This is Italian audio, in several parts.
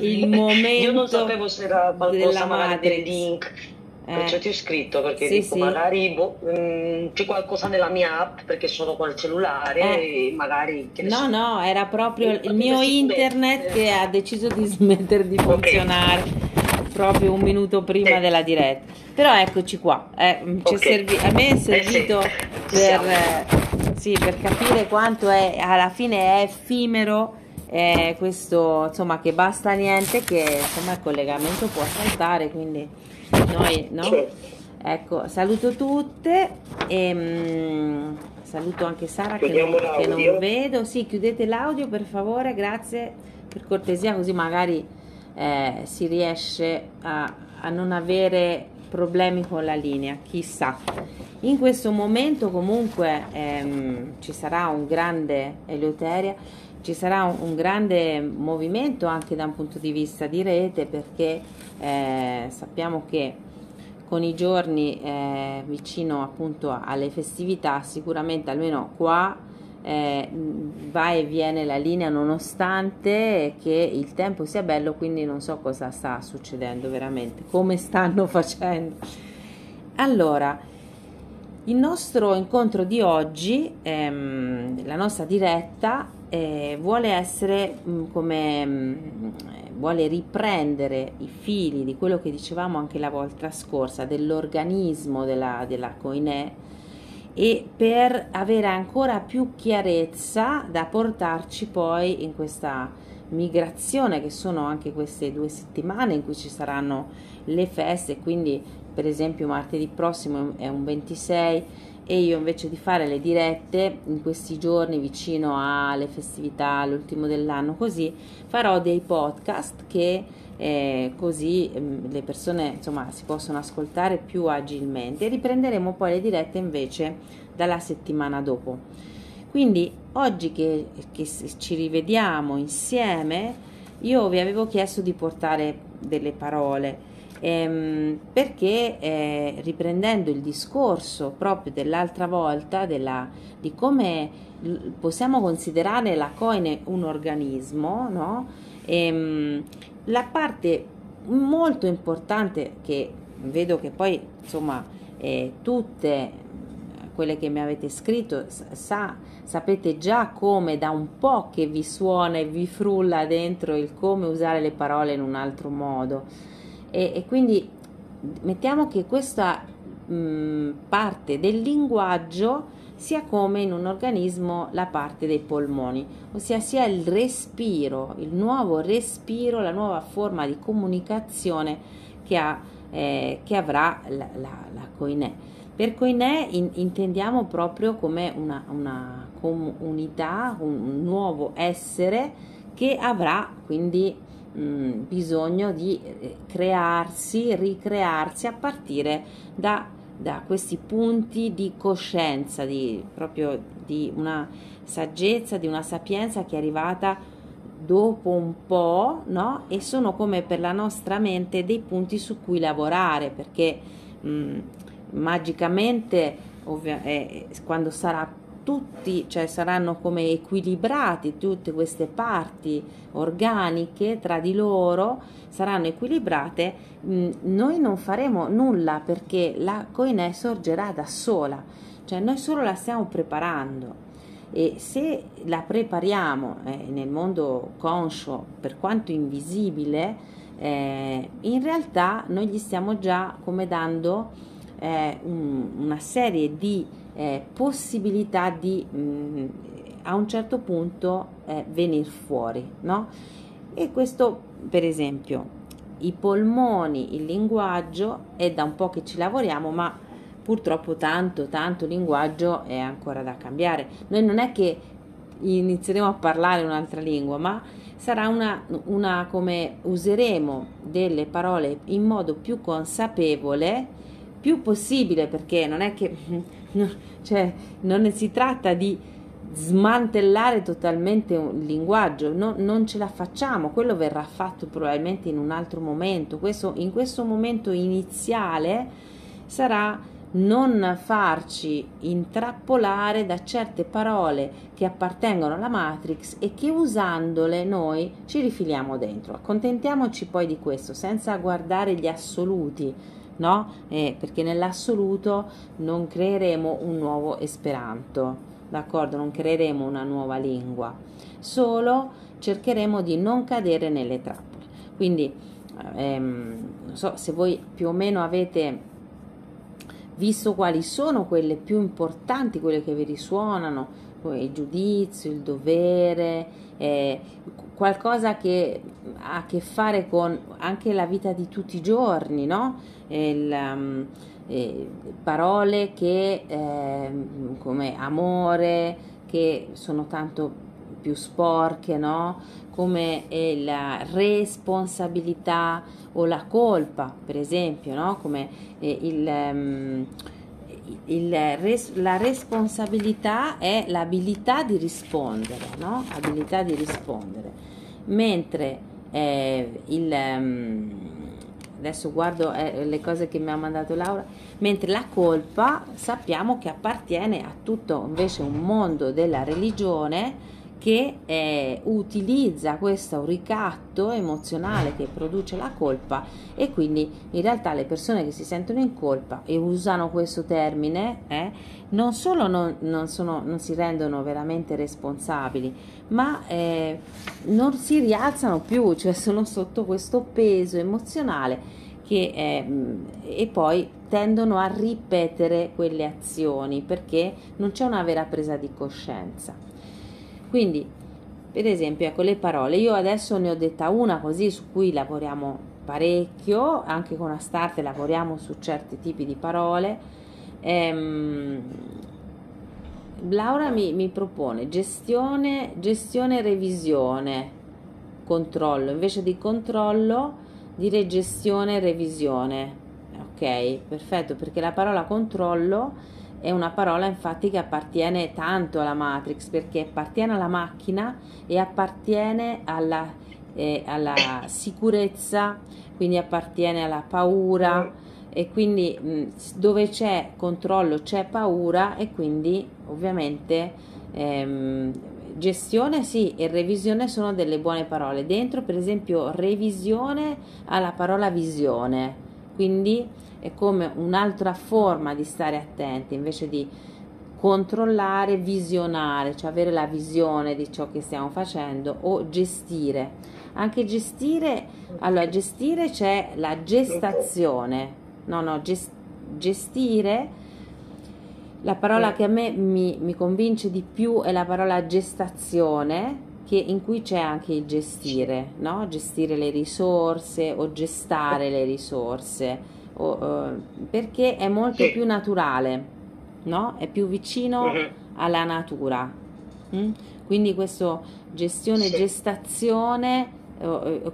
il momento Io non sapevo se era qualcosa magari del link, Eh, perciò ti ho scritto perché sì, dico sì. magari boh, mm, c'è qualcosa nella mia app perché sono col cellulare Eh. e magari No, so. no, era proprio il Poteva mio internet che ha deciso di smettere di funzionare proprio un minuto prima Sì. della diretta. Però eccoci qua, eh, ci è Ok. servi- a me è Eh sì, servito ci per, eh, sì, per capire quanto è, alla fine è effimero eh, questo, insomma, che basta niente, che insomma il collegamento può saltare, quindi noi, no? Sì. Ecco, saluto tutte e mm, saluto anche Sara che non, che non vedo. Sì, chiudete l'audio per favore, grazie per cortesia, così magari eh, si riesce a, a non avere problemi con la linea, chissà. In questo momento comunque ehm, ci sarà un grande Eleuteria, ci sarà un, un grande movimento anche da un punto di vista di rete perché eh, sappiamo che con i giorni eh, vicino appunto alle festività sicuramente almeno qua eh, va e viene la linea nonostante che il tempo sia bello quindi non so cosa sta succedendo veramente come stanno facendo. Allora il nostro incontro di oggi ehm, la nostra diretta eh, vuole essere mh, come mh, vuole riprendere i fili di quello che dicevamo anche la volta scorsa dell'organismo della, della Coinè e per avere ancora più chiarezza da portarci poi in questa migrazione che sono anche queste due settimane in cui ci saranno le feste quindi per esempio martedì prossimo è un 26 e io invece di fare le dirette in questi giorni vicino alle festività, all'ultimo dell'anno, così farò dei podcast che eh, così ehm, le persone insomma si possono ascoltare più agilmente. Riprenderemo poi le dirette invece dalla settimana dopo. Quindi oggi che, che ci rivediamo insieme, io vi avevo chiesto di portare delle parole ehm, perché eh, riprendendo il discorso proprio dell'altra volta della, di come possiamo considerare la coine un organismo, no? Ehm, la parte molto importante che vedo che poi insomma eh, tutte quelle che mi avete scritto sa, sapete già come da un po' che vi suona e vi frulla dentro il come usare le parole in un altro modo e, e quindi mettiamo che questa mh, parte del linguaggio sia come in un organismo la parte dei polmoni, ossia sia il respiro, il nuovo respiro, la nuova forma di comunicazione che, ha, eh, che avrà la, la, la coinè. Per coinè in, intendiamo proprio come una, una comunità, un, un nuovo essere che avrà quindi mh, bisogno di eh, crearsi, ricrearsi a partire da, da questi punti di coscienza, di, proprio di una saggezza, di una sapienza che è arrivata dopo un po', no? E sono come per la nostra mente dei punti su cui lavorare, perché mh, magicamente ovvia- eh, quando sarà tutti, cioè saranno come equilibrati tutte queste parti organiche tra di loro, saranno equilibrate, mh, noi non faremo nulla perché la coinè sorgerà da sola, cioè noi solo la stiamo preparando. E se la prepariamo eh, nel mondo conscio per quanto invisibile, eh, in realtà noi gli stiamo già come dando eh, un, una serie di eh, possibilità di mh, a un certo punto eh, venire fuori, no? E questo, per esempio, i polmoni, il linguaggio è da un po' che ci lavoriamo, ma purtroppo tanto, tanto linguaggio è ancora da cambiare. Noi non è che inizieremo a parlare un'altra lingua, ma sarà una, una come useremo delle parole in modo più consapevole, più possibile, perché non è che cioè, non si tratta di smantellare totalmente un linguaggio, no, non ce la facciamo, quello verrà fatto probabilmente in un altro momento, questo, in questo momento iniziale sarà non farci intrappolare da certe parole che appartengono alla Matrix e che usandole noi ci rifiliamo dentro. Accontentiamoci poi di questo, senza guardare gli assoluti, no? Eh, perché nell'assoluto non creeremo un nuovo esperanto, d'accordo? Non creeremo una nuova lingua, solo cercheremo di non cadere nelle trappole. Quindi, ehm, non so se voi più o meno avete visto quali sono quelle più importanti, quelle che vi risuonano, il giudizio, il dovere, eh, qualcosa che ha a che fare con anche la vita di tutti i giorni, no? Il, um, eh, parole che eh, come amore, che sono tanto più sporche, no? come la responsabilità o la colpa, per esempio, no? come eh, il, um, il res, la responsabilità è l'abilità di rispondere, no? abilità di rispondere, mentre eh, il... Um, adesso guardo eh, le cose che mi ha mandato Laura, mentre la colpa sappiamo che appartiene a tutto invece un mondo della religione che eh, utilizza questo ricatto emozionale che produce la colpa e quindi in realtà le persone che si sentono in colpa e usano questo termine eh, non solo non, non, sono, non, si rendono veramente responsabili ma eh, non si rialzano più cioè sono sotto questo peso emozionale che, eh, e poi tendono a ripetere quelle azioni perché non c'è una vera presa di coscienza quindi, per esempio, ecco le parole, io adesso ne ho detta una così su cui lavoriamo parecchio, anche con Astarte lavoriamo su certi tipi di parole. Ehm, Laura mi, mi, propone gestione, gestione, revisione, controllo, invece di controllo dire gestione, revisione. Ok, perfetto, perché la parola controllo è una parola infatti che appartiene tanto alla Matrix perché appartiene alla macchina e appartiene alla, eh, alla sicurezza, quindi appartiene alla paura e quindi mh, dove c'è controllo c'è paura e quindi ovviamente ehm, gestione sì e revisione sono delle buone parole. Dentro per esempio revisione ha la parola visione, quindi è come un'altra forma di stare attenti invece di controllare, visionare, cioè avere la visione di ciò che stiamo facendo o gestire. Anche gestire, allora gestire c'è la gestazione, no, no, gest, gestire, la parola che a me mi, mi convince di più è la parola gestazione, che, in cui c'è anche il gestire, no? gestire le risorse o gestare le risorse o, perché è molto sì. più naturale, no? È più vicino uh-huh. alla natura. Mm? Quindi questo gestione, sì. gestazione,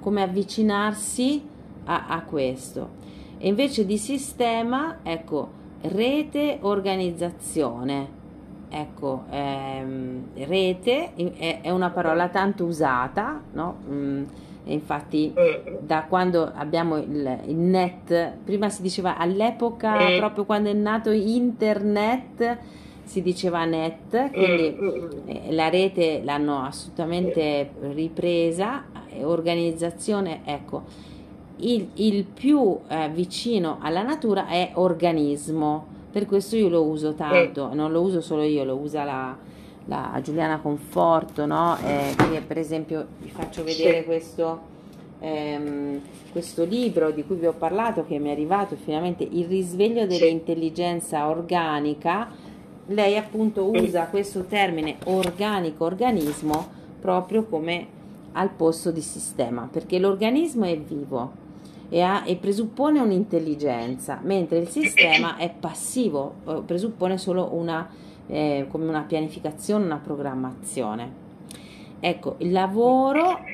come avvicinarsi a, a questo. E invece di sistema, ecco, rete, organizzazione. Ecco, ehm, rete è, è, una parola tanto usata, no? Mm, e infatti eh. da quando abbiamo il, il, net, prima si diceva all'epoca, eh. proprio quando è nato internet, si diceva net, quindi eh, la rete l'hanno assolutamente ripresa, organizzazione, ecco, il, il più eh, vicino alla natura è organismo, per questo io lo uso tanto, non lo uso solo io, lo usa la, la Giuliana Conforto, no? eh, che per esempio vi faccio vedere sì. questo, ehm, questo, libro di cui vi ho parlato che mi è arrivato finalmente, Il risveglio dell'intelligenza organica. Lei appunto usa questo termine organico, organismo, proprio come al posto di sistema, perché l'organismo è vivo e, ha, e presuppone un'intelligenza, mentre il sistema è passivo, eh, presuppone solo una eh, come una pianificazione, una programmazione. Ecco, il lavoro,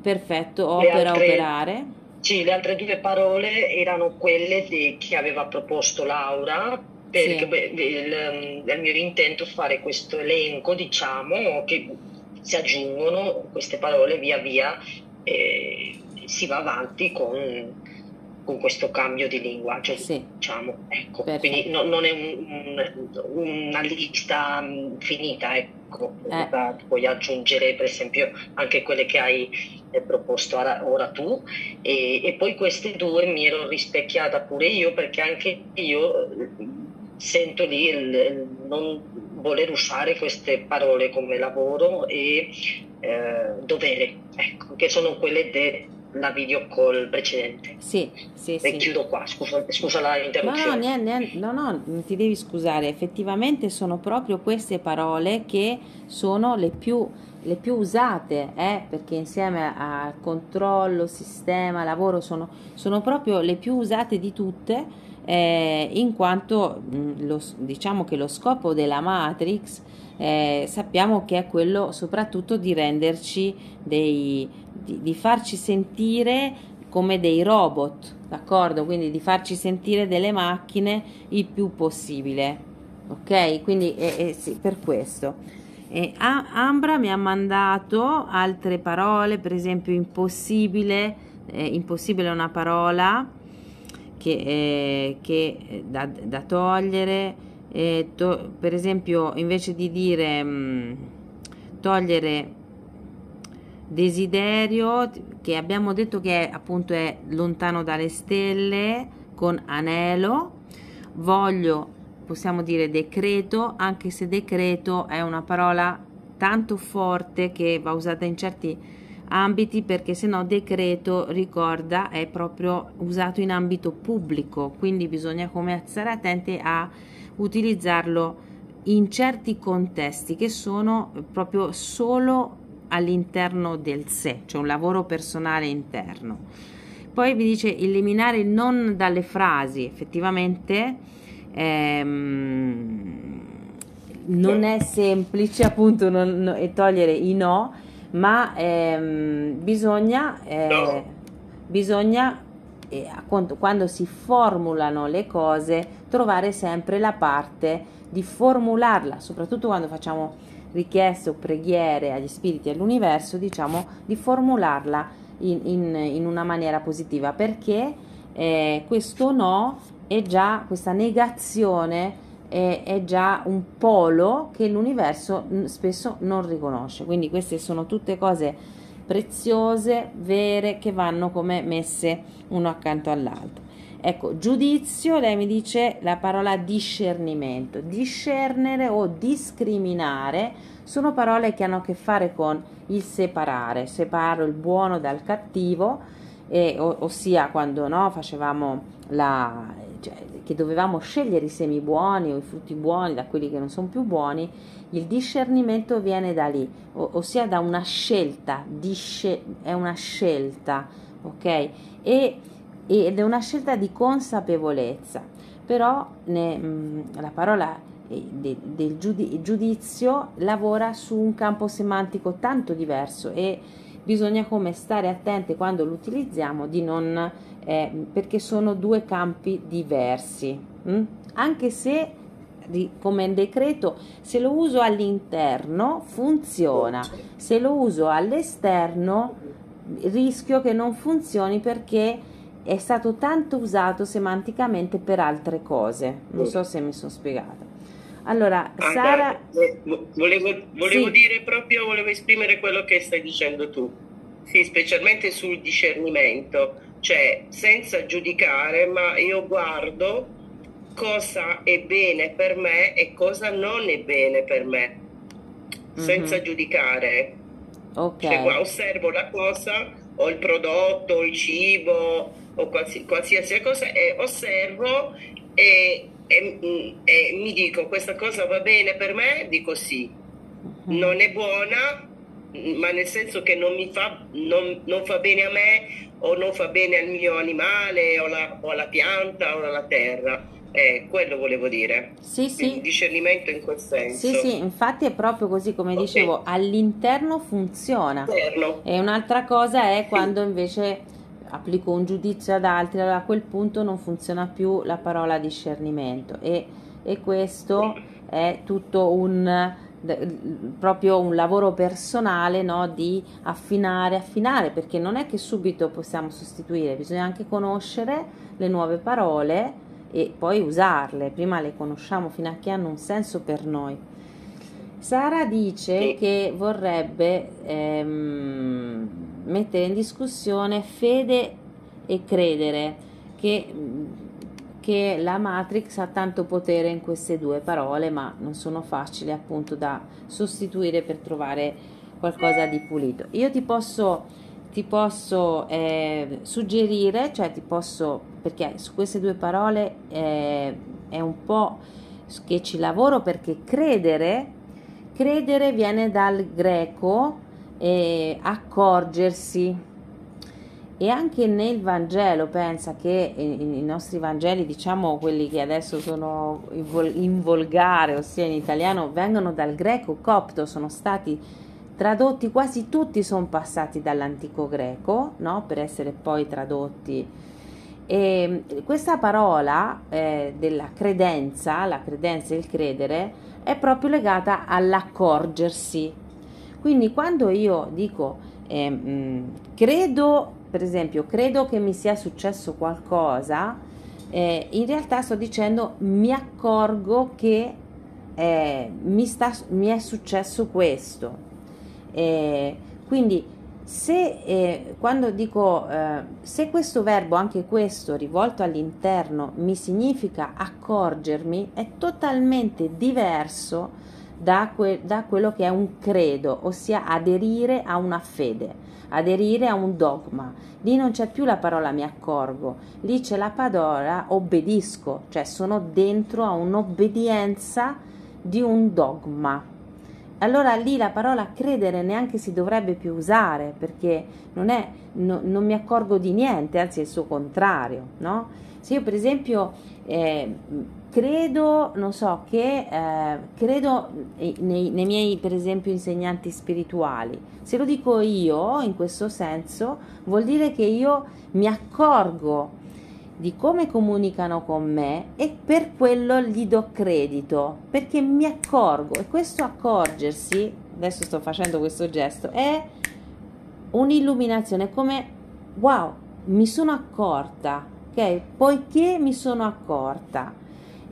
perfetto, opera, altre, operare. Sì, le altre due parole erano quelle di, che aveva proposto Laura, perché sì. il, il mio intento fare questo elenco, diciamo, che si aggiungono queste parole via via e si va avanti con con questo cambio di linguaggio, sì. diciamo. Ecco, quindi no, non è un, un, una lista mm, finita, ecco. Eh. puoi aggiungere per esempio anche quelle che hai eh, proposto ora, ora tu e, e, poi queste due mi ero rispecchiata pure io perché anche io sento lì il, il non voler usare queste parole come lavoro e eh, dovere, ecco, che sono quelle della video call precedente. Sì, sì, e sì. chiudo qua, scusa, scusa la interruzione. No no, niente, no, no, non ti devi scusare, effettivamente sono proprio queste parole che sono le più le più usate, eh, perché insieme al controllo, sistema, lavoro sono, sono proprio le più usate di tutte eh, in quanto mh, lo, diciamo che lo scopo della Matrix eh, sappiamo che è quello soprattutto di renderci dei, di, di farci sentire come dei robot, d'accordo? Quindi di farci sentire delle macchine il più possibile, ok? Quindi eh, eh, sì, per questo. Eh, Ambra mi ha mandato altre parole, per esempio impossibile, eh, impossibile è una parola che, eh, che da, da, togliere, eh, to, per esempio invece di dire mh, mm, togliere desiderio che abbiamo detto che è, appunto è lontano dalle stelle con anelo. Voglio possiamo dire decreto anche se decreto è una parola tanto forte che va usata in certi ambiti perché se no decreto ricorda è proprio usato in ambito pubblico. Quindi bisogna come stare attenti a utilizzarlo in certi contesti che sono proprio solo all'interno del sé cioè un lavoro personale interno poi vi dice eliminare il non dalle frasi effettivamente ehm, non è semplice appunto non, no, e togliere i no ma ehm, bisogna, eh, no. bisogna eh, quando si formulano le cose trovare sempre la parte di formularla, soprattutto quando facciamo richieste o preghiere agli spiriti e all'universo, diciamo di formularla in, in, in una maniera positiva perché eh, questo no è già questa negazione è, è già un polo che l'universo spesso non riconosce. Quindi queste sono tutte cose preziose, vere, che vanno come messe uno accanto all'altro. Ecco, giudizio, lei mi dice la parola discernimento. Discernere o discriminare sono parole che hanno a che fare con il separare, separo il buono dal cattivo, e, ossia quando no, facevamo la, cioè, che dovevamo scegliere i semi buoni o i frutti buoni da quelli che non sono più buoni, il discernimento viene da lì, ossia da una scelta, disce, è una scelta, ok? E, ed è una scelta di consapevolezza, però ne, mh, mm, la parola eh, de, del giudizio lavora su un campo semantico tanto diverso e bisogna come stare attenti quando lo utilizziamo di non eh, perché sono due campi diversi hm? anche se come decreto se lo uso all'interno funziona se lo uso all'esterno rischio che non funzioni perché è stato tanto usato semanticamente per altre cose non so se mi sono spiegata allora, ah, Sara... Volevo, volevo sì. dire proprio, volevo esprimere quello che stai dicendo tu, sì, specialmente sul discernimento, cioè senza giudicare, ma io guardo cosa è bene per me e cosa non è bene per me, senza mm-hmm. giudicare. Okay. Cioè, osservo la cosa o il prodotto, il cibo o qualsiasi, qualsiasi cosa e osservo e e, mm, e, mi dico questa cosa va bene per me, dico sì. Mhm. Non è buona, ma nel senso che non mi fa, non, non fa bene a me o non fa bene al mio animale o, la, o alla pianta o alla terra. Eh, quello volevo dire. Sì, sì. Il discernimento in quel senso. Sì, sì, infatti è proprio così come okay. dicevo, all'interno funziona. Interno. E un'altra cosa è quando invece applico un giudizio ad altri, allora a quel punto non funziona più la parola discernimento e, e questo è tutto un proprio un lavoro personale no, di affinare, affinare, perché non è che subito possiamo sostituire, bisogna anche conoscere le nuove parole e poi usarle, prima le conosciamo fino a che hanno un senso per noi. Sara dice che vorrebbe ehm, mettere in discussione fede e credere, che che la Matrix ha tanto potere in queste due parole, ma non sono facili appunto da sostituire per trovare qualcosa di pulito. Io ti posso, ti posso eh, suggerire, cioè ti posso, perché su queste due parole eh, è un po' che ci lavoro perché credere, credere viene dal greco eh, accorgersi e anche nel Vangelo pensa che i nostri Vangeli, diciamo quelli che adesso sono in volgare, ossia in italiano, vengono dal greco copto, sono stati tradotti, quasi tutti sono passati dall'antico greco, no? per essere poi tradotti. E questa parola eh, della credenza, la credenza e il credere, è proprio legata all'accorgersi. Quindi quando io dico eh, mh, credo per esempio, credo che mi sia successo qualcosa, eh, in realtà sto dicendo mi accorgo che eh, mi, sta, mi, è successo questo. Eh, quindi se eh, quando dico eh, se questo verbo, anche questo rivolto all'interno, mi significa accorgermi, è totalmente diverso da, que- da quello che è un credo, ossia aderire a una fede aderire a un dogma. Lì non c'è più la parola mi accorgo, lì c'è la parola obbedisco, cioè sono dentro a un'obbedienza di un dogma. Allora lì la parola credere neanche si dovrebbe più usare perché non, è, no, non mi accorgo di niente, anzi è il suo contrario, no? Se io per esempio eh, credo, non so, che eh, credo nei, nei, miei, per esempio, insegnanti spirituali. Se lo dico io, in questo senso, vuol dire che io mi accorgo di come comunicano con me e per quello gli do credito, perché mi accorgo e questo accorgersi, adesso sto facendo questo gesto, è un'illuminazione, come wow, mi sono accorta, ok? Poiché mi sono accorta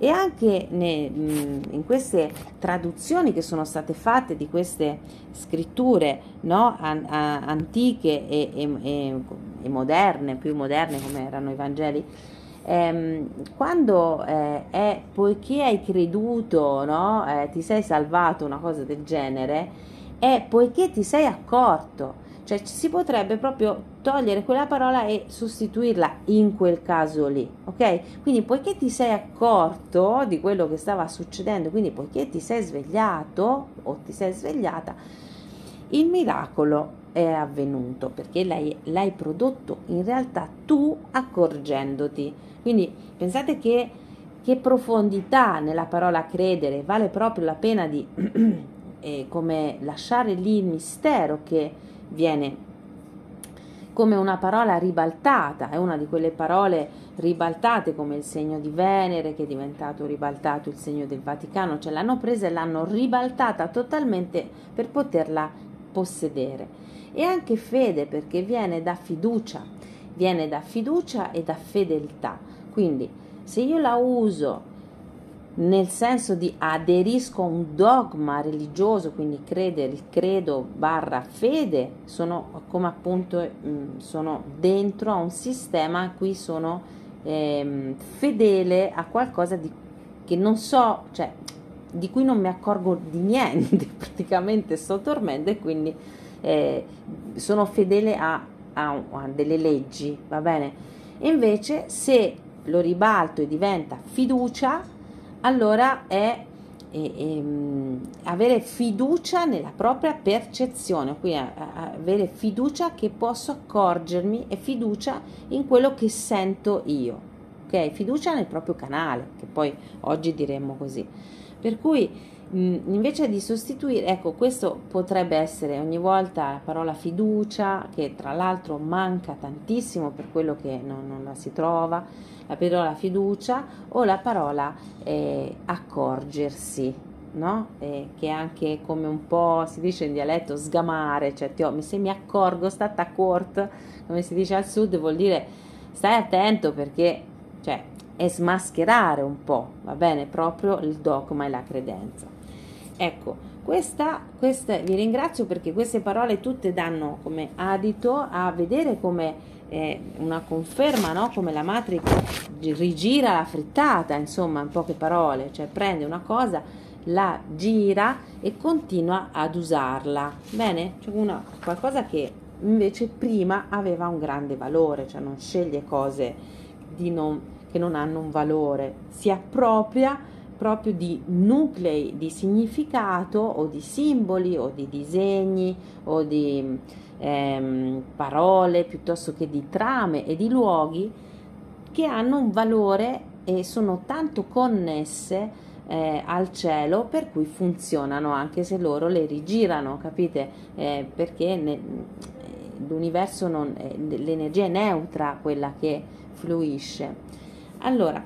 e anche in queste traduzioni che sono state fatte di queste scritture no, antiche e, e, e, e, moderne, più moderne come erano i Vangeli, ehm, quando eh, è poiché hai creduto, no, eh, ti sei salvato, una cosa del genere, è poiché ti sei accorto cioè si potrebbe proprio togliere quella parola e sostituirla in quel caso lì, ok? Quindi poiché ti sei accorto di quello che stava succedendo, quindi poiché ti sei svegliato o ti sei svegliata, il miracolo è avvenuto perché l'hai, l'hai prodotto in realtà tu accorgendoti. Quindi pensate che, che profondità nella parola credere, vale proprio la pena di eh, come lasciare lì il mistero che viene come una parola ribaltata, è una di quelle parole ribaltate come il segno di Venere che è diventato ribaltato il segno del Vaticano, cioè l'hanno presa e l'hanno ribaltata totalmente per poterla possedere. E anche fede perché viene da fiducia, viene da fiducia e da fedeltà. Quindi se io la uso nel senso di aderisco a un dogma religioso, quindi crede, il credo barra fede, sono come appunto mm, sono dentro a un sistema a cui sono eh, fedele a qualcosa di, che non so, cioè di cui non mi accorgo di niente, praticamente sto dormendo e quindi eh, sono fedele a, a, a delle leggi, va bene? invece se lo ribalto e diventa fiducia, allora è e, e, avere fiducia nella propria percezione, quindi avere fiducia che posso accorgermi e fiducia in quello che sento io, ok? Fiducia nel proprio canale, che poi oggi diremmo così. Per cui invece di sostituire, ecco, questo potrebbe essere ogni volta la parola fiducia, che tra l'altro manca tantissimo per quello che non, non la si trova la parola fiducia o la parola eh, accorgersi. no? Eh, che anche come un po' si dice in dialetto sgamare, cioè ti, se mi accorgo, stata court, come si dice al sud, vuol dire stai attento perché cioè, è smascherare un po', va bene, proprio il dogma e la credenza. Ecco, questa, questa, vi ringrazio perché queste parole tutte danno come adito a vedere come eh, una conferma, no? come la Matrix rigira la frittata, insomma, in poche parole, cioè prende una cosa, la gira e continua ad usarla. Bene? Cioè una, qualcosa che invece prima aveva un grande valore, cioè non sceglie cose non, che non hanno un valore, si appropria proprio di nuclei di significato o di simboli o di disegni o di ehm, parole piuttosto che di trame e di luoghi che hanno un valore e sono tanto connesse eh, al cielo per cui funzionano anche se loro le rigirano, capite? Eh, perché ne, l'universo non, eh, l'energia è neutra quella che fluisce. Allora,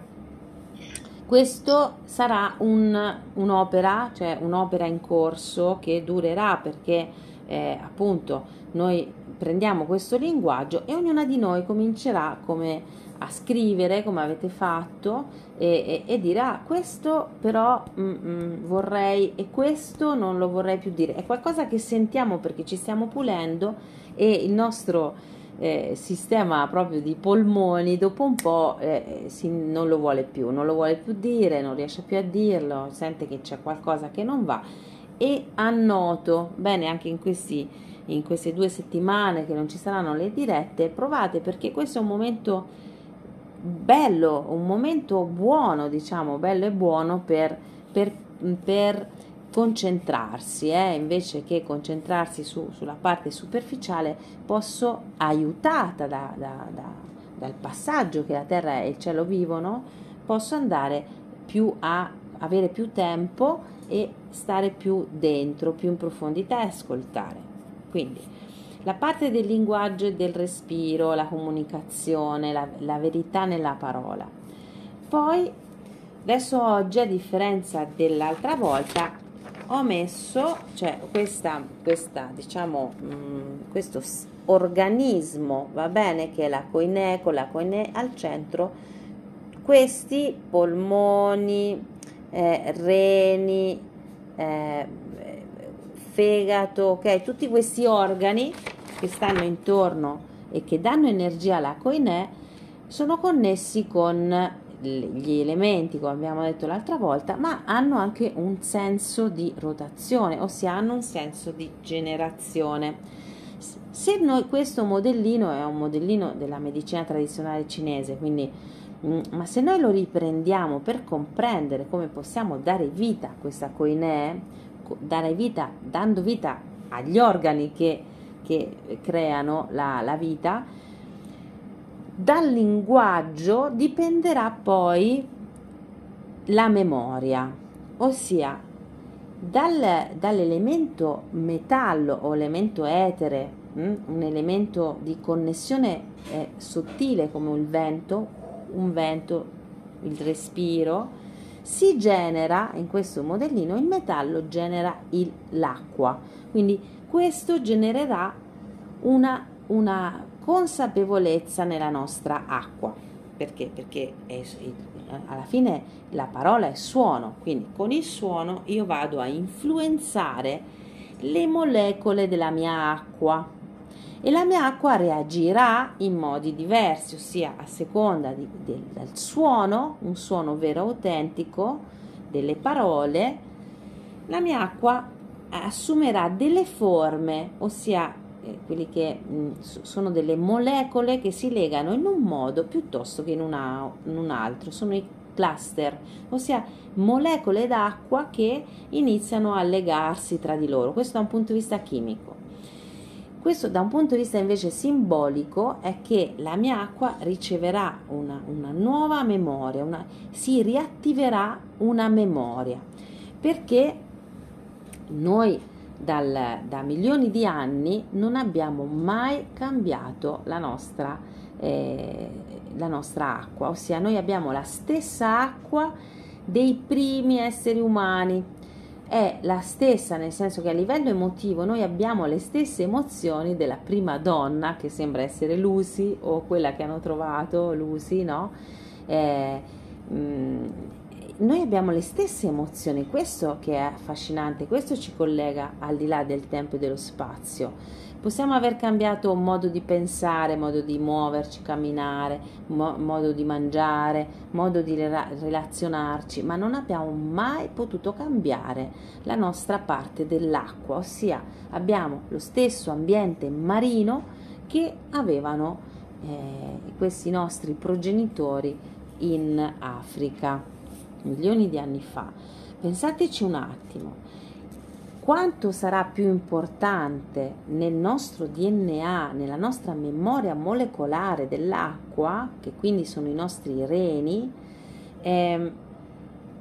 questo sarà un, un'opera, cioè un'opera in corso che durerà perché eh, appunto noi prendiamo questo linguaggio e ognuna di noi comincerà come a scrivere come avete fatto e, e, e dirà questo però mm, mm, vorrei e questo non lo vorrei più dire è qualcosa che sentiamo perché ci stiamo pulendo e il nostro eh, sistema proprio di polmoni dopo un po' eh, si, non lo vuole più non lo vuole più dire non riesce più a dirlo sente che c'è qualcosa che non va e annoto. Bene anche in questi in queste due settimane che non ci saranno le dirette, provate perché questo è un momento bello, un momento buono, diciamo, bello e buono per, per, per concentrarsi, eh? invece che concentrarsi su, sulla parte superficiale, posso, aiutata da, da, da, dal passaggio che la terra e il cielo vivono, posso andare più a avere più tempo e stare più dentro, più in profondità e ascoltare. Quindi la parte del linguaggio e del respiro, la comunicazione, la, la verità nella parola. Poi, adesso oggi, a differenza dell'altra volta, ho messo, cioè questa, questa diciamo, mh, mm, questo organismo, va bene, che è la coinè, con la coinè al centro, questi polmoni, eh, reni, eh, fegato, ok? Tutti questi organi che stanno intorno e che danno energia alla coinè sono connessi con gli elementi, come abbiamo detto l'altra volta, ma hanno anche un senso di rotazione, ossia hanno un senso di generazione. Se noi questo modellino è un modellino della medicina tradizionale cinese, quindi mm, ma se noi lo riprendiamo per comprendere come possiamo dare vita a questa coinè, dare vita, dando vita agli organi che, che creano la, la vita, dal linguaggio dipenderà poi la memoria, ossia dal, dall'elemento metallo o elemento etere, hm, un elemento di connessione eh, sottile come il vento, un vento, il respiro, si genera in questo modellino il metallo genera il, l'acqua. Quindi questo genererà una, una consapevolezza nella nostra acqua perché? Perché è, alla fine la parola è suono, quindi con il suono io vado a influenzare le molecole della mia acqua e la mia acqua reagirà in modi diversi, ossia a seconda di, del, del suono, un suono vero autentico, delle parole, la mia acqua assumerà delle forme, ossia eh, quelli che mh, mm, sono delle molecole che si legano in un modo piuttosto che in, una, in un altro, sono i cluster, ossia molecole d'acqua che iniziano a legarsi tra di loro, questo da un punto di vista chimico. Questo da un punto di vista invece simbolico è che la mia acqua riceverà una, una nuova memoria, una, si riattiverà una memoria, perché noi dal, da milioni di anni non abbiamo mai cambiato la nostra, eh, la nostra acqua, ossia noi abbiamo la stessa acqua dei primi esseri umani è la stessa, nel senso che a livello emotivo noi abbiamo le stesse emozioni della prima donna, che sembra essere Lucy, o quella che hanno trovato, Lucy, no? Eh, mh, mm, noi abbiamo le stesse emozioni, questo che è affascinante, questo ci collega al di là del tempo e dello spazio. Possiamo aver cambiato modo di pensare, modo di muoverci, camminare, mo- modo di mangiare, modo di re- relazionarci, ma non abbiamo mai potuto cambiare la nostra parte dell'acqua, ossia abbiamo lo stesso ambiente marino che avevano eh, questi nostri progenitori in Africa milioni di anni fa. Pensateci un attimo, quanto sarà più importante nel nostro DNA, nella nostra memoria molecolare dell'acqua, che quindi sono i nostri reni, eh,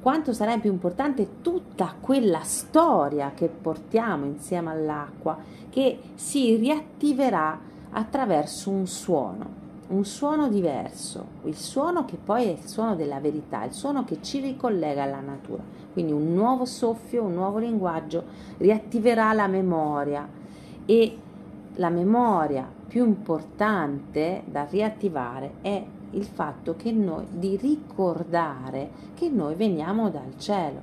quanto sarà più importante tutta quella storia che portiamo insieme all'acqua, che si riattiverà attraverso un suono un suono diverso, il suono che poi è il suono della verità, il suono che ci ricollega alla natura. Quindi un nuovo soffio, un nuovo linguaggio riattiverà la memoria e la memoria più importante da riattivare è il fatto che noi di ricordare che noi veniamo dal cielo,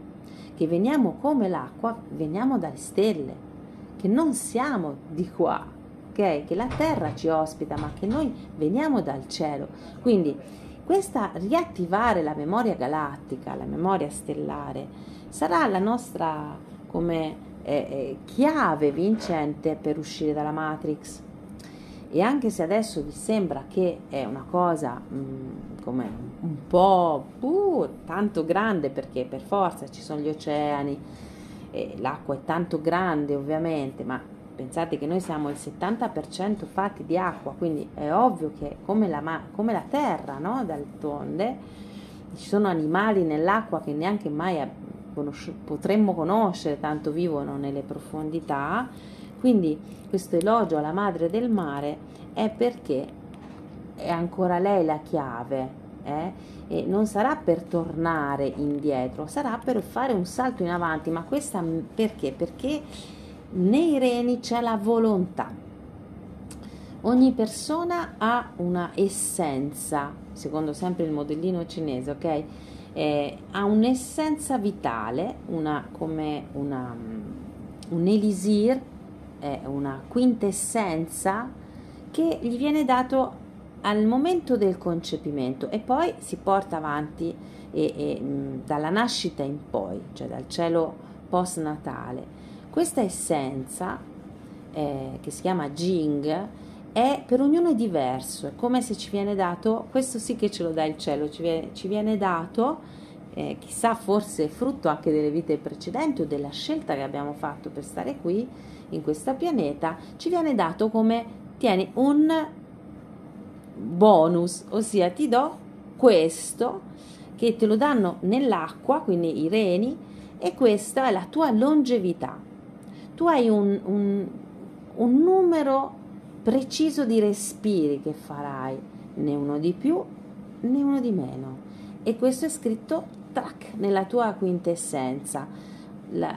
che veniamo come l'acqua, veniamo dalle stelle, che non siamo di qua, ok? Che la terra ci ospita, ma che noi veniamo dal cielo. Quindi questa riattivare la memoria galattica, la memoria stellare, sarà la nostra come eh, eh, chiave vincente per uscire dalla Matrix. E anche se adesso vi sembra che è una cosa mm, come un po' uh, tanto grande perché per forza ci sono gli oceani, l'acqua è tanto grande ovviamente, ma pensate che noi siamo il 70% fatti di acqua, quindi è ovvio che come la, come la terra, no? d'altronde, ci sono animali nell'acqua che neanche mai conosci- potremmo conoscere, tanto vivono nelle profondità. Quindi questo elogio alla madre del mare è perché è ancora lei la chiave. Eh? E non sarà per tornare indietro, sarà per fare un salto in avanti, ma questa perché? Perché nei reni c'è la volontà. Ogni persona ha una essenza, secondo sempre il modellino cinese, ok? Eh, ha un'essenza vitale, una, come una, un elisir, eh, una quintessenza che gli viene dato al momento del concepimento e poi si porta avanti e, e, dalla nascita in poi, cioè dal cielo postnatale. Questa essenza, eh, che si chiama Jing, è per ognuno è diverso, è come se ci viene dato, questo sì che ce lo dà il cielo, ci viene, ci viene dato, eh, chissà forse frutto anche delle vite precedenti o della scelta che abbiamo fatto per stare qui, in questo pianeta, ci viene dato come, tieni, un bonus, ossia ti do questo che te lo danno nell'acqua, quindi i reni, e questa è la tua longevità tu hai un, un, un numero preciso di respiri che farai, né uno di più né uno di meno. E questo è scritto track nella tua quintessenza. La,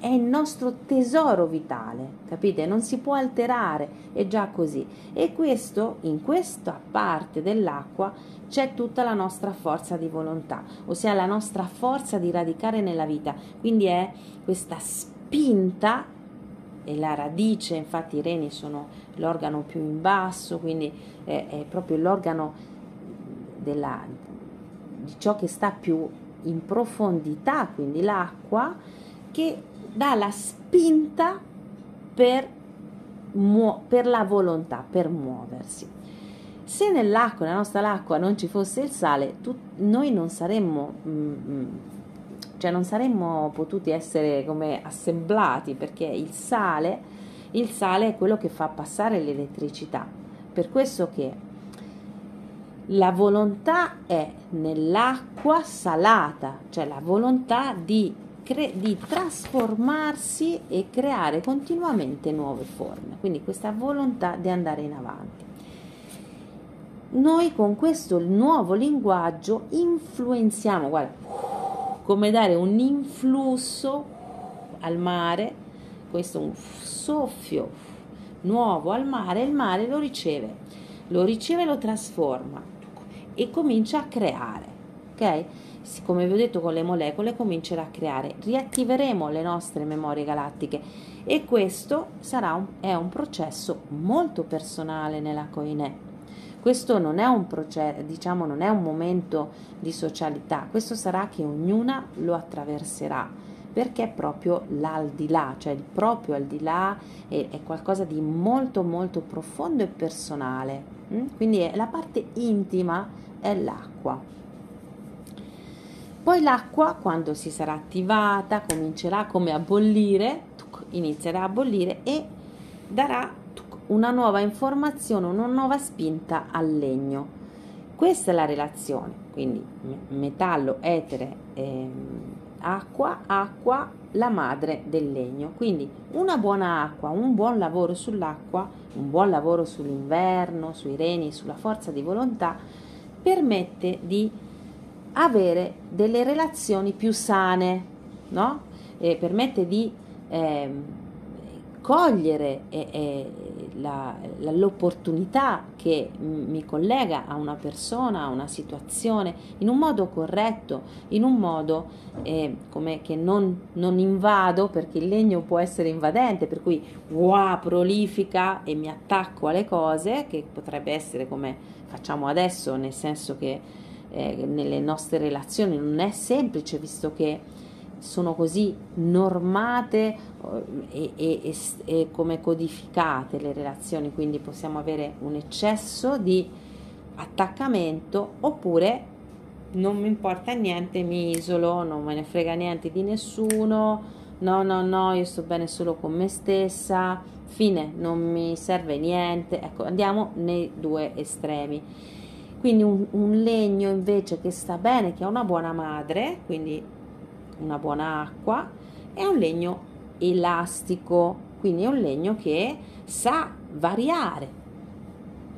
è il nostro tesoro vitale, capite? Non si può alterare, è già così. E questo, in questa parte dell'acqua, c'è tutta la nostra forza di volontà, ossia la nostra forza di radicare nella vita. Quindi è questa spinta spinta e la radice, infatti i reni sono l'organo più in basso, quindi è, è proprio l'organo della, di ciò che sta più in profondità, quindi l'acqua, che dà la spinta per, muo- per la volontà, per muoversi. Se nell'acqua, nella nostra acqua, non ci fosse il sale, tu, noi non saremmo mm, mm cioè non saremmo potuti essere come assemblati perché il sale, il sale è quello che fa passare l'elettricità. Per questo che la volontà è nell'acqua salata, cioè la volontà di, cre- di trasformarsi e creare continuamente nuove forme, quindi questa volontà di andare in avanti. Noi con questo nuovo linguaggio influenziamo, guarda, come dare un influsso al mare, questo un soffio nuovo al mare, il mare lo riceve, lo riceve e lo trasforma e comincia a creare, ok? Come vi ho detto con le molecole comincerà a creare, riattiveremo le nostre memorie galattiche e questo sarà un, è un processo molto personale nella Koine. Questo non è un processo, diciamo, non è un momento di socialità, questo sarà che ognuna lo attraverserà perché è proprio l'aldilà, cioè il proprio al di là è, è qualcosa di molto molto profondo e personale. Mm? Quindi la parte intima è l'acqua. Poi l'acqua, quando si sarà attivata, comincerà come a bollire, inizierà a bollire e darà una nuova informazione, una nuova spinta al legno. Questa è la relazione, quindi metallo, etere, ehm, acqua, acqua, la madre del legno. Quindi una buona acqua, un buon lavoro sull'acqua, un buon lavoro sull'inverno, sui reni, sulla forza di volontà, permette di avere delle relazioni più sane, no? E permette di eh, cogliere eh, eh, la, la, l'opportunità che mi collega a una persona, a una situazione, in un modo corretto, in un modo eh, come che non, non, invado, perché il legno può essere invadente, per cui wow, prolifica e mi attacco alle cose, che potrebbe essere come facciamo adesso, nel senso che eh, nelle nostre relazioni non è semplice, visto che sono così normate eh, e, e, e, come codificate le relazioni, quindi possiamo avere un eccesso di attaccamento oppure non mi importa niente, mi isolo, non me ne frega niente di nessuno, no, no, no, io sto bene solo con me stessa, fine, non mi serve niente, ecco, andiamo nei due estremi. Quindi un, un legno invece che sta bene, che ha una buona madre, quindi una buona acqua, è un legno elastico, quindi è un legno che sa variare,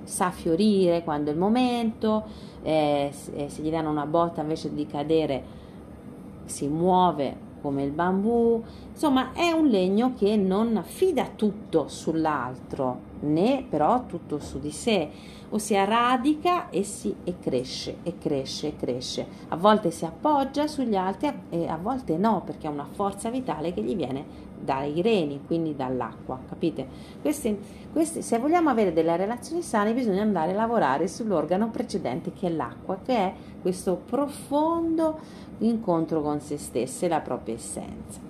sa fiorire quando è il momento, eh, se gli danno una botta invece di cadere si muove come il bambù, insomma è un legno che non affida tutto sull'altro, né però tutto su di sé, ossia radica e, si, e cresce e cresce e cresce. A volte si appoggia sugli altri e a volte no, perché ha una forza vitale che gli viene dai reni, quindi dall'acqua, capite? Questi, questi, se vogliamo avere delle relazioni sane bisogna andare a lavorare sull'organo precedente che è l'acqua, che è questo profondo incontro con se stesse e la propria essenza.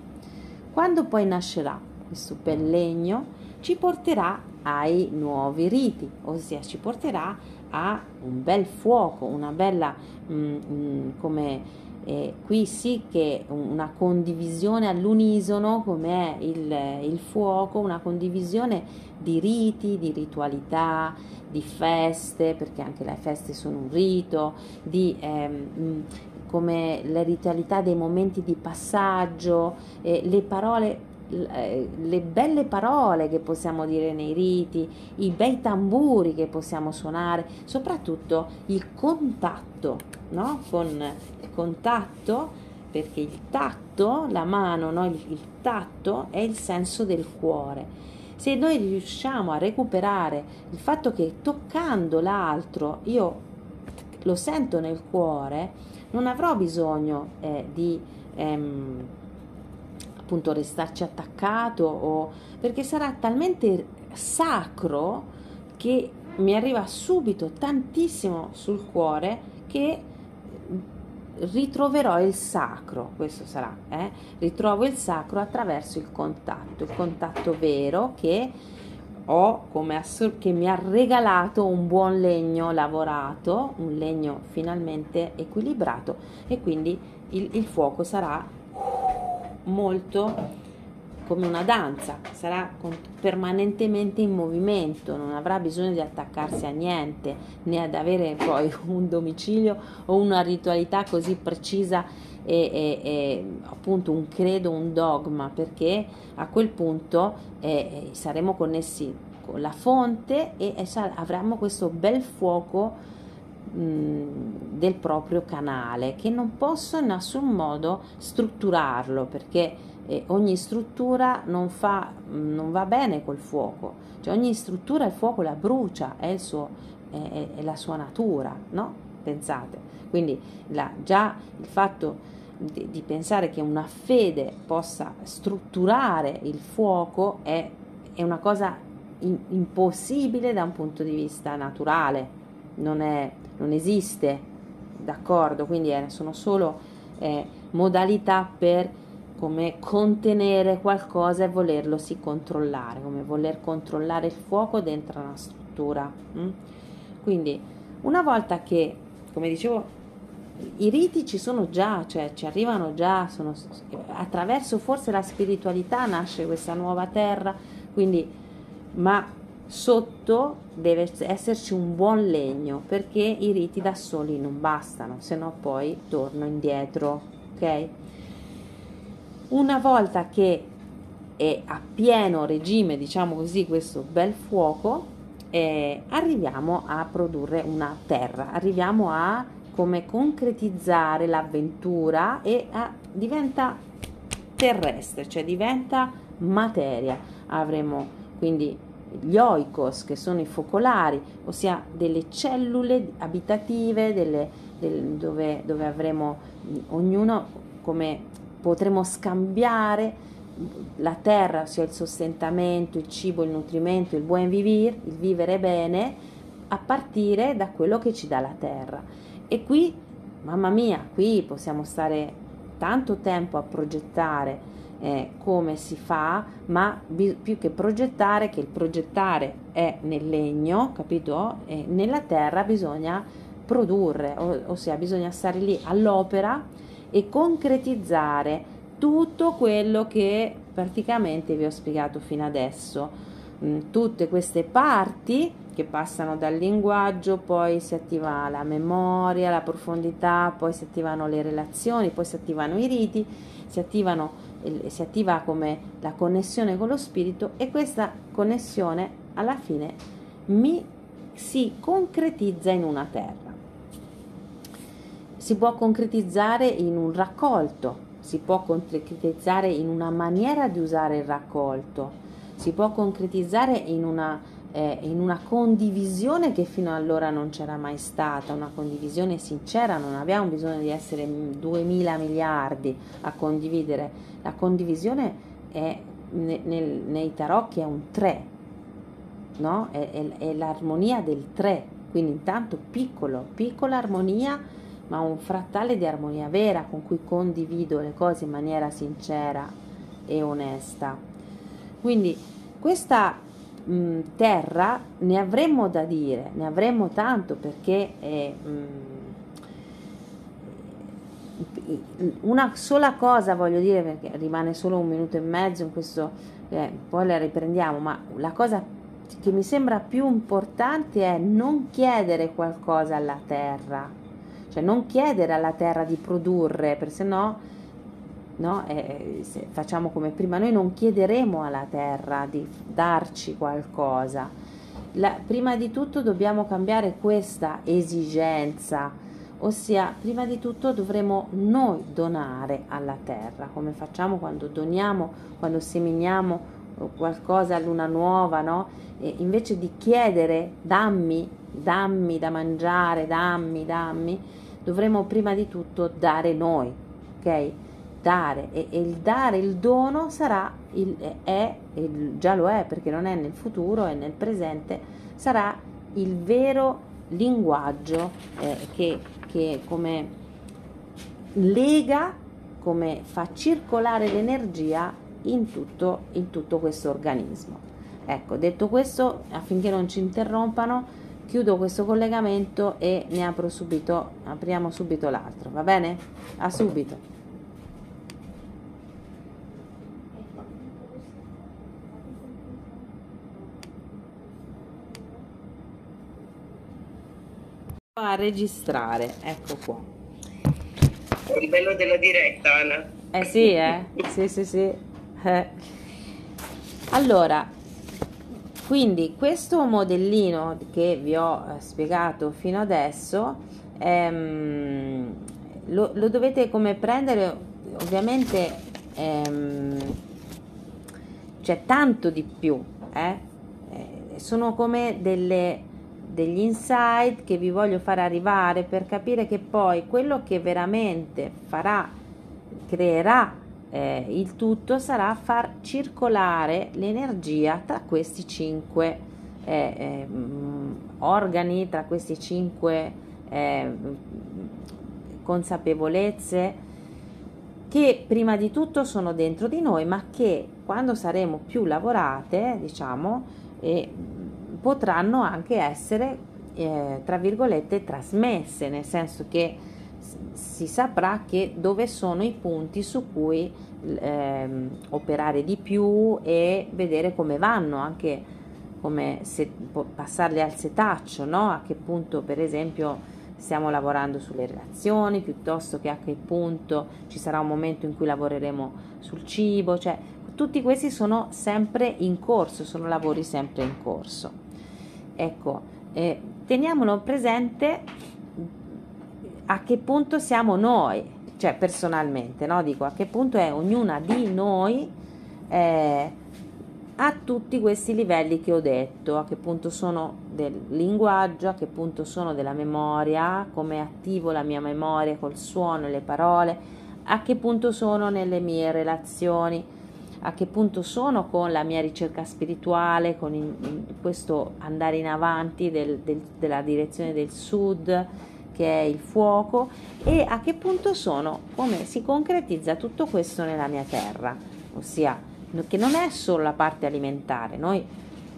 Quando poi nascerà questo bel legno, ci porterà ai nuovi riti, ossia ci porterà a un bel fuoco, una bella mm, mm, come eh, qui sì che una condivisione all'unisono come è il, il fuoco, una condivisione di riti, di ritualità, di feste, perché anche le feste sono un rito, di ehm, come la ritualità dei momenti di passaggio, eh, le parole le belle parole che possiamo dire nei riti, i bei tamburi che possiamo suonare, soprattutto il contatto, no? Con il contatto, perché il tatto, la mano, no? il, il tatto è il senso del cuore. Se noi riusciamo a recuperare il fatto che toccando l'altro io lo sento nel cuore, non avrò bisogno eh, di ehm, appunto restarci attaccato o perché sarà talmente sacro che mi arriva subito tantissimo sul cuore che ritroverò il sacro, questo sarà, eh? ritrovo il sacro attraverso il contatto, il contatto vero che ho come assur- che mi ha regalato un buon legno lavorato, un legno finalmente equilibrato e quindi il, il fuoco sarà molto come una danza, sarà permanentemente in movimento, non avrà bisogno di attaccarsi a niente, né ad avere poi un domicilio o una ritualità così precisa e, e, e appunto un credo, un dogma, perché a quel punto eh, saremo connessi con la fonte e, e avremo questo bel fuoco mh, del proprio canale, che non posso in nessun modo strutturarlo perché eh, ogni struttura non, fa, non va bene col fuoco, cioè ogni struttura il fuoco la brucia, è, suo, è, è la sua natura, no? Pensate, quindi la, già il fatto di, di, pensare che una fede possa strutturare il fuoco è, è una cosa in, impossibile da un punto di vista naturale, non, è, non esiste, d'accordo? Quindi è, sono solo eh, modalità per come contenere qualcosa e volerlo si controllare, come voler controllare il fuoco dentro una struttura. Hm? Quindi una volta che, come dicevo, i riti ci sono già, cioè ci arrivano già, sono, attraverso forse la spiritualità nasce questa nuova terra, quindi, ma sotto deve esserci un buon legno perché i riti da soli non bastano, se no poi torno indietro, ok? Una volta che è a pieno regime, diciamo così, questo bel fuoco, eh, arriviamo a produrre una terra, arriviamo a come concretizzare l'avventura e a, diventa terrestre, cioè diventa materia. Avremo quindi gli oikos, che sono i focolari, ossia delle cellule abitative delle, del, dove, dove avremo ognuno come potremo scambiare la terra, ossia il sostentamento, il cibo, il nutrimento, il buon vivere, il vivere bene, a partire da quello che ci dà la terra. E qui, mamma mia, qui possiamo stare tanto tempo a progettare eh, come si fa, ma bi- più che progettare, che il progettare è nel legno, capito? E nella terra bisogna produrre, o- ossia bisogna stare lì all'opera e concretizzare tutto quello che praticamente vi ho spiegato fino adesso. Mm, tutte queste parti che passano dal linguaggio, poi si attiva la memoria, la profondità, poi si attivano le relazioni, poi si attivano i riti, si, attivano, si attiva come la connessione con lo spirito e questa connessione alla fine mi si concretizza in una terra. Si può concretizzare in un raccolto, si può concretizzare in una maniera di usare il raccolto, si può concretizzare in una eh, in una condivisione che fino allora non c'era mai stata, una condivisione sincera, non abbiamo bisogno di essere 2000 miliardi a condividere, la condivisione è nel, nei tarocchi è un 3, no? è, è, è l'armonia del 3, quindi intanto piccolo, piccola armonia, ma un frattale di armonia vera con cui condivido le cose in maniera sincera e onesta. Quindi questa mh, terra ne avremmo da dire, ne avremmo tanto perché eh, mh, una sola cosa voglio dire perché rimane solo un minuto e mezzo in questo, eh, poi la riprendiamo, ma la cosa che mi sembra più importante è non chiedere qualcosa alla terra, cioè non chiedere alla terra di produrre, perché se no no? Facciamo come prima, noi non chiederemo alla terra di darci qualcosa. La, prima di tutto dobbiamo cambiare questa esigenza, ossia prima di tutto dovremo noi donare alla terra, come facciamo quando doniamo, quando seminiamo qualcosa a luna nuova, no? Invece di chiedere dammi, dammi da mangiare, dammi, dammi, dovremo prima di tutto dare noi, ok? Dare e, e, il dare il dono sarà il, è, il, già lo è perché non è nel futuro è nel presente sarà il vero linguaggio eh, che, che come lega come fa circolare l'energia in tutto, in tutto questo organismo. Ecco detto questo affinché non ci interrompano chiudo questo collegamento e ne apro subito apriamo subito l'altro va bene? A subito a registrare, ecco qua. Il bello della diretta, Anna. Eh sì, eh? sì, sì, sì. Eh. Allora, quindi questo modellino che vi ho eh, spiegato fino adesso ehm, lo, lo, dovete come prendere ovviamente ehm, c'è tanto di più eh? Eh, sono come delle, degli insight che vi voglio far arrivare per capire che poi quello che veramente farà creerà eh, il tutto sarà far circolare l'energia tra questi cinque eh, eh, organi, tra questi cinque eh, consapevolezze che prima di tutto sono dentro di noi, ma che quando saremo più lavorate, diciamo, eh, potranno anche essere, eh, tra virgolette, trasmesse, nel senso che si saprà che dove sono i punti su cui ehm, operare di più e vedere come vanno, anche come se, passarli al setaccio, no? a che punto per esempio stiamo lavorando sulle relazioni, piuttosto che a che punto ci sarà un momento in cui lavoreremo sul cibo, cioè tutti questi sono sempre in corso, sono lavori sempre in corso. Ecco, eh, teniamolo presente a che punto siamo noi, cioè personalmente, no? Dico a che punto è ognuna di noi eh, a tutti questi livelli che ho detto, a che punto sono del linguaggio, a che punto sono della memoria, come attivo la mia memoria col suono e le parole, a che punto sono nelle mie relazioni, a che punto sono con la mia ricerca spirituale, con in, in questo andare in avanti del, del, della direzione del sud, che è il fuoco e a che punto sono, come si concretizza tutto questo nella mia terra, ossia che non è solo la parte alimentare, noi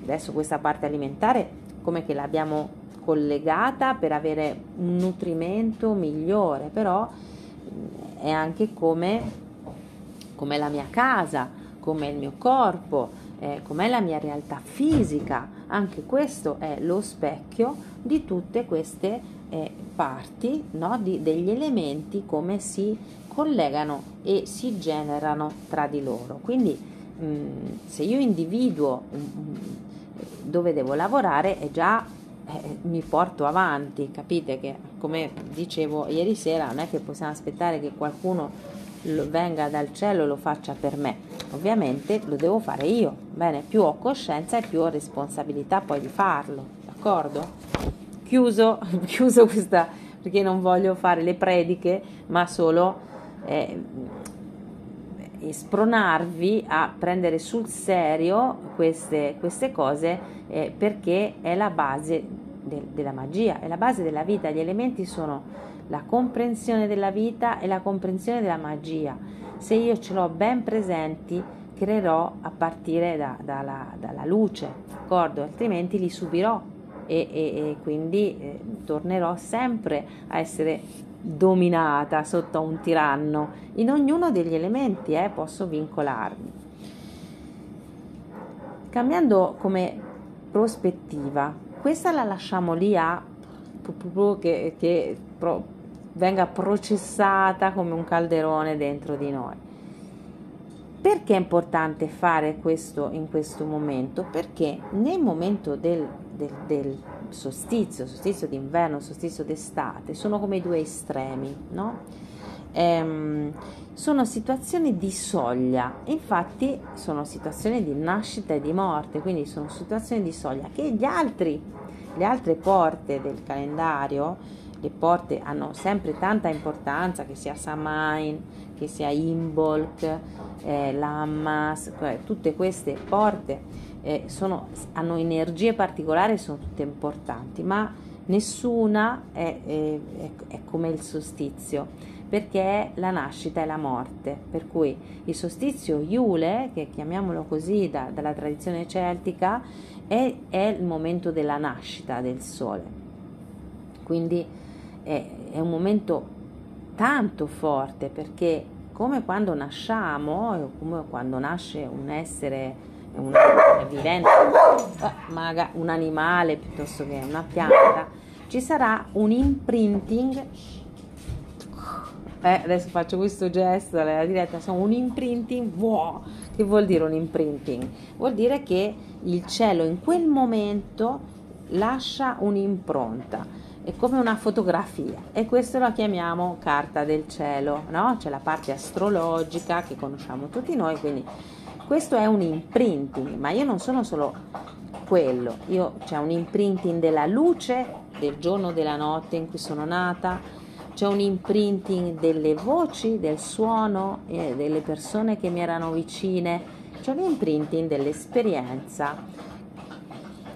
adesso questa parte alimentare come che l'abbiamo collegata per avere un nutrimento migliore, però è anche come, come la mia casa, come il mio corpo, eh, com'è la mia realtà fisica, anche questo è lo specchio di tutte queste eh, parti no, di, degli elementi come si collegano e si generano tra di loro. Quindi mh, mm, se io individuo mh, mm, dove devo lavorare è già eh, mi porto avanti, capite che come dicevo ieri sera non è che possiamo aspettare che qualcuno venga dal cielo e lo faccia per me, ovviamente lo devo fare io, bene, più ho coscienza e più ho responsabilità poi di farlo, d'accordo? chiuso, chiuso questa perché non voglio fare le prediche, ma solo eh, spronarvi a prendere sul serio queste, queste cose eh, perché è la base de, della magia, è la base della vita. Gli elementi sono la comprensione della vita e la comprensione della magia. Se io ce l'ho ben presenti, creerò a partire da, dalla, dalla luce, d'accordo? Altrimenti li subirò e, e, e quindi eh, tornerò sempre a essere dominata sotto un tiranno. In ognuno degli elementi eh, posso vincolarmi. Cambiando come prospettiva, questa la lasciamo lì a che, che pro, venga processata come un calderone dentro di noi. Perché è importante fare questo in questo momento? Perché nel momento del del, del solstizio, solstizio d'inverno, solstizio d'estate, sono come due estremi, no? Ehm, sono situazioni di soglia, infatti sono situazioni di nascita e di morte, quindi sono situazioni di soglia che gli altri, le altre porte del calendario, le porte hanno sempre tanta importanza, che sia Samain, che sia Imbolc, eh, Lammas, tutte queste porte eh, sono, hanno energie particolari, sono tutte importanti, ma nessuna è, è, è, come il solstizio, perché è la nascita e la morte. Per cui il solstizio Iule, che chiamiamolo così da, dalla tradizione celtica, è, è, il momento della nascita del sole. Quindi è, è un momento tanto forte perché come quando nasciamo, come quando nasce un essere un vivente, maga, un animale piuttosto che una pianta, ci sarà un imprinting. Eh, adesso faccio questo gesto alla diretta, sono un imprinting wow, Che vuol dire un imprinting? Vuol dire che il cielo in quel momento lascia un'impronta, è come una fotografia e questo la chiamiamo carta del cielo, no? C'è la parte astrologica che conosciamo tutti noi, quindi questo è un imprinting, ma io non sono solo quello, io c'è un imprinting della luce del giorno della notte in cui sono nata, c'è un imprinting delle voci, del suono, eh, delle persone che mi erano vicine, c'è un imprinting dell'esperienza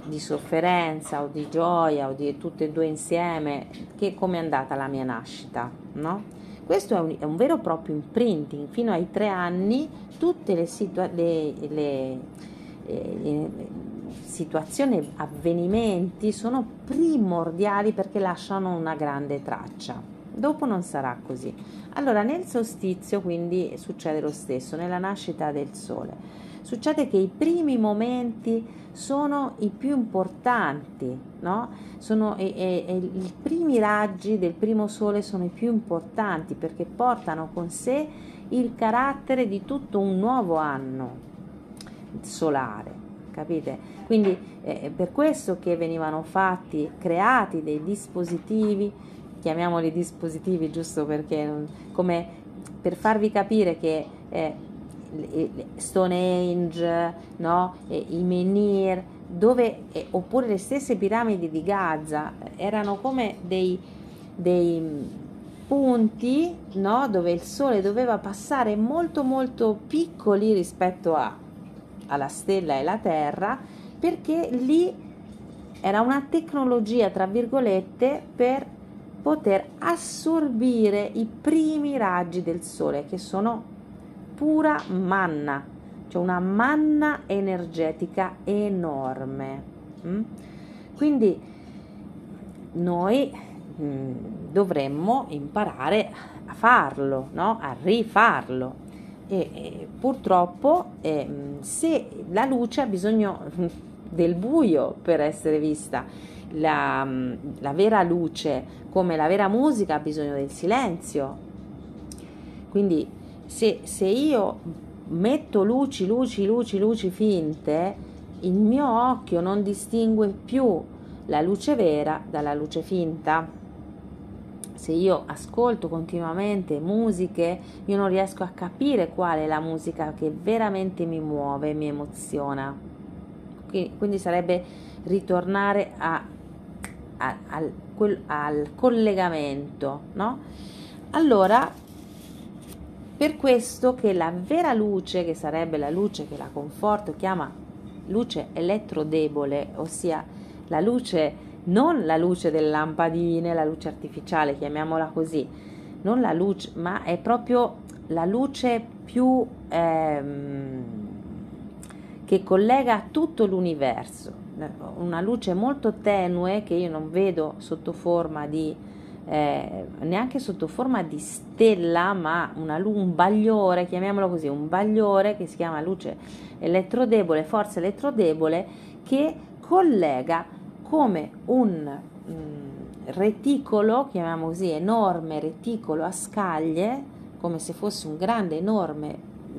di sofferenza o di gioia o di tutte e due insieme, che come è andata la mia nascita, no? Questo è un, è un vero e proprio imprinting, fino ai tre anni tutte le, situa- le, le, eh, le situazioni, avvenimenti sono primordiali perché lasciano una grande traccia. Dopo non sarà così. Allora, nel solstizio quindi succede lo stesso, nella nascita del sole. Succede che i primi momenti sono i più importanti, no? Sono, e, e, e i primi raggi del primo sole sono i più importanti perché portano con sé il carattere di tutto un nuovo anno solare, capite? Quindi eh, per questo che venivano fatti, creati dei dispositivi chiamiamoli dispositivi giusto perché come per farvi capire che eh, Stone Age, no? i menhir, dove, eh, oppure le stesse piramidi di Gaza erano come dei, dei punti no? dove il sole doveva passare molto molto piccoli rispetto a, alla stella e la terra perché lì era una tecnologia tra virgolette per poter assorbire i primi raggi del sole che sono pura manna, cioè una manna energetica enorme. Mm? Quindi noi mm, dovremmo imparare a farlo, no? a rifarlo. E, e purtroppo eh, se la luce ha bisogno del buio per essere vista, la, la vera luce come la vera musica ha bisogno del silenzio. Quindi se, se io metto luci, luci, luci, luci finte, il mio occhio non distingue più la luce vera dalla luce finta. Se io ascolto continuamente musiche, io non riesco a capire qual è la musica che veramente mi muove, mi emoziona. Quindi sarebbe ritornare a al, al collegamento, no? Allora, per questo che la vera luce, che sarebbe la luce che la conforto chiama luce elettrodebole, ossia la luce, non la luce delle lampadine, la luce artificiale, chiamiamola così, non la luce, ma è proprio la luce più ehm, che collega tutto l'universo una luce molto tenue che io non vedo sotto forma di eh, neanche sotto forma di stella, ma una, un bagliore, chiamiamolo così, un bagliore che si chiama luce elettrodebole, forza elettrodebole, che collega come un mm, reticolo, chiamiamo così, enorme reticolo a scaglie, come se fosse un grande, enorme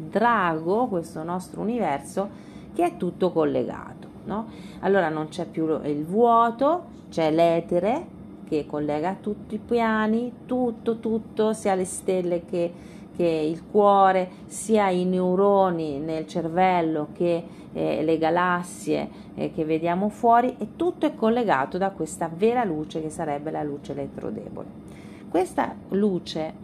drago, questo nostro universo, che è tutto collegato no? Allora non c'è più il vuoto, c'è l'etere che collega tutti i piani, tutto, tutto, sia le stelle che, che il cuore, sia i neuroni nel cervello che eh, le galassie eh, che vediamo fuori e tutto è collegato da questa vera luce che sarebbe la luce elettrodebole. Questa luce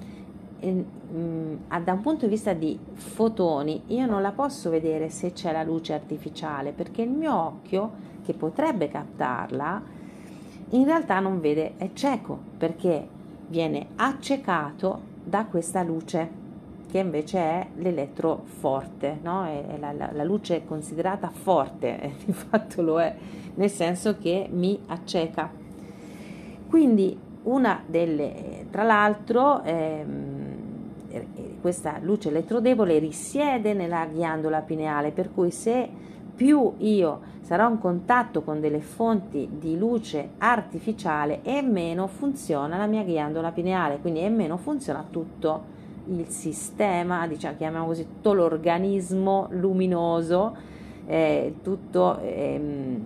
da un punto di vista di fotoni io non la posso vedere se c'è la luce artificiale perché il mio occhio che potrebbe captarla in realtà non vede è cieco perché viene accecato da questa luce che invece è l'elettro forte no? è la, la, la luce considerata forte di fatto lo è nel senso che mi acceca quindi una delle tra l'altro ehm, questa luce elettrodebole risiede nella ghiandola pineale, per cui se più io sarò in contatto con delle fonti di luce artificiale e meno funziona la mia ghiandola pineale, quindi e meno funziona tutto il sistema, diciamo, chiamiamo così, tutto l'organismo luminoso, eh, tutto, ehm,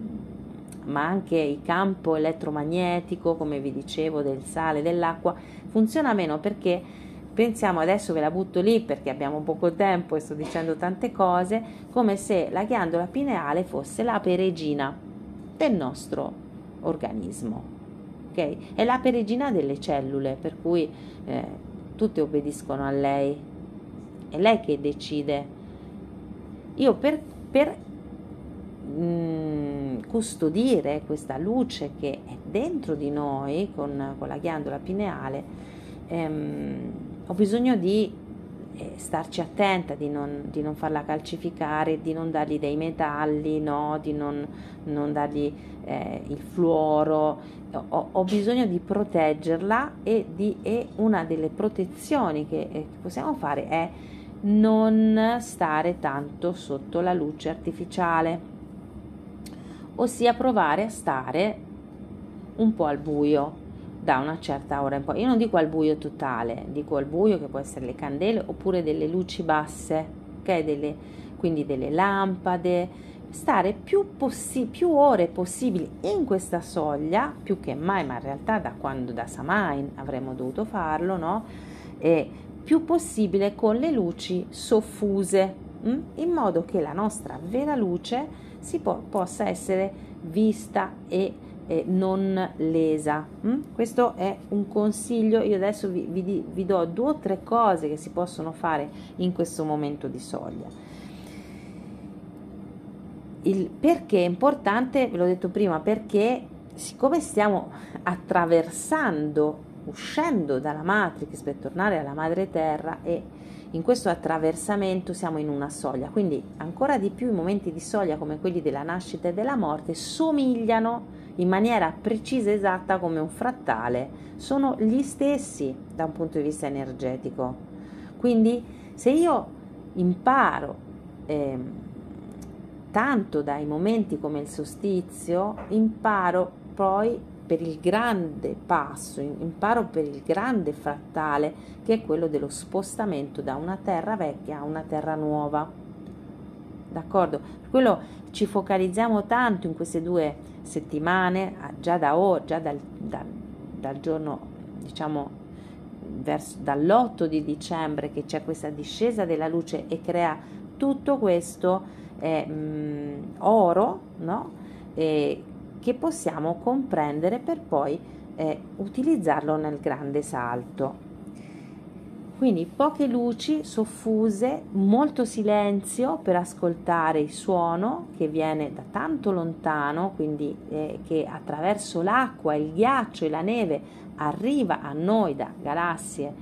ma anche il campo elettromagnetico, come vi dicevo, del sale, dell'acqua, funziona meno perché pensiamo adesso ve la butto lì perché abbiamo poco tempo e sto dicendo tante cose, come se la ghiandola pineale fosse la peregina del nostro organismo. Okay? È la peregina delle cellule, per cui eh, tutte obbediscono a lei. È lei che decide. Io per, per mm, custodire questa luce che è dentro di noi con, con la ghiandola pineale, ehm, ho bisogno di eh, starci attenta, di non, di non, farla calcificare, di non dargli dei metalli, no? di non, non dargli eh, il fluoro. Ho, ho, bisogno di proteggerla e, di, e una delle protezioni che, eh, che possiamo fare è non stare tanto sotto la luce artificiale, ossia provare a stare un po' al buio da una certa ora in poi. Io non dico al buio totale, dico al buio che può essere le candele oppure delle luci basse, ok? Delle, quindi delle lampade, stare più, possi- più ore possibili in questa soglia, più che mai, ma in realtà da quando da Samain avremmo dovuto farlo, no? E più possibile con le luci soffuse, mh? Mm? in modo che la nostra vera luce si po- possa essere vista e eh, non lesa. Mm? Questo è un consiglio, io adesso vi, vi, vi do due o tre cose che si possono fare in questo momento di soglia. Il perché è importante, ve l'ho detto prima, perché siccome stiamo attraversando, uscendo dalla matrix per tornare alla madre terra e in questo attraversamento siamo in una soglia, quindi ancora di più i momenti di soglia come quelli della nascita e della morte somigliano in maniera precisa e esatta come un frattale, sono gli stessi da un punto di vista energetico. Quindi se io imparo eh, tanto dai momenti come il solstizio, imparo poi per il grande passo, imparo per il grande frattale che è quello dello spostamento da una terra vecchia a una terra nuova. D'accordo? Per quello ci focalizziamo tanto in queste due settimane, già da ora, già dal, dal, dal giorno, diciamo, verso, dall'8 di dicembre che c'è questa discesa della luce e crea tutto questo eh, mh, oro, no? E, che possiamo comprendere per poi eh, utilizzarlo nel grande salto. Quindi poche luci soffuse, molto silenzio per ascoltare il suono che viene da tanto lontano, quindi eh, che attraverso l'acqua, il ghiaccio e la neve arriva a noi da galassie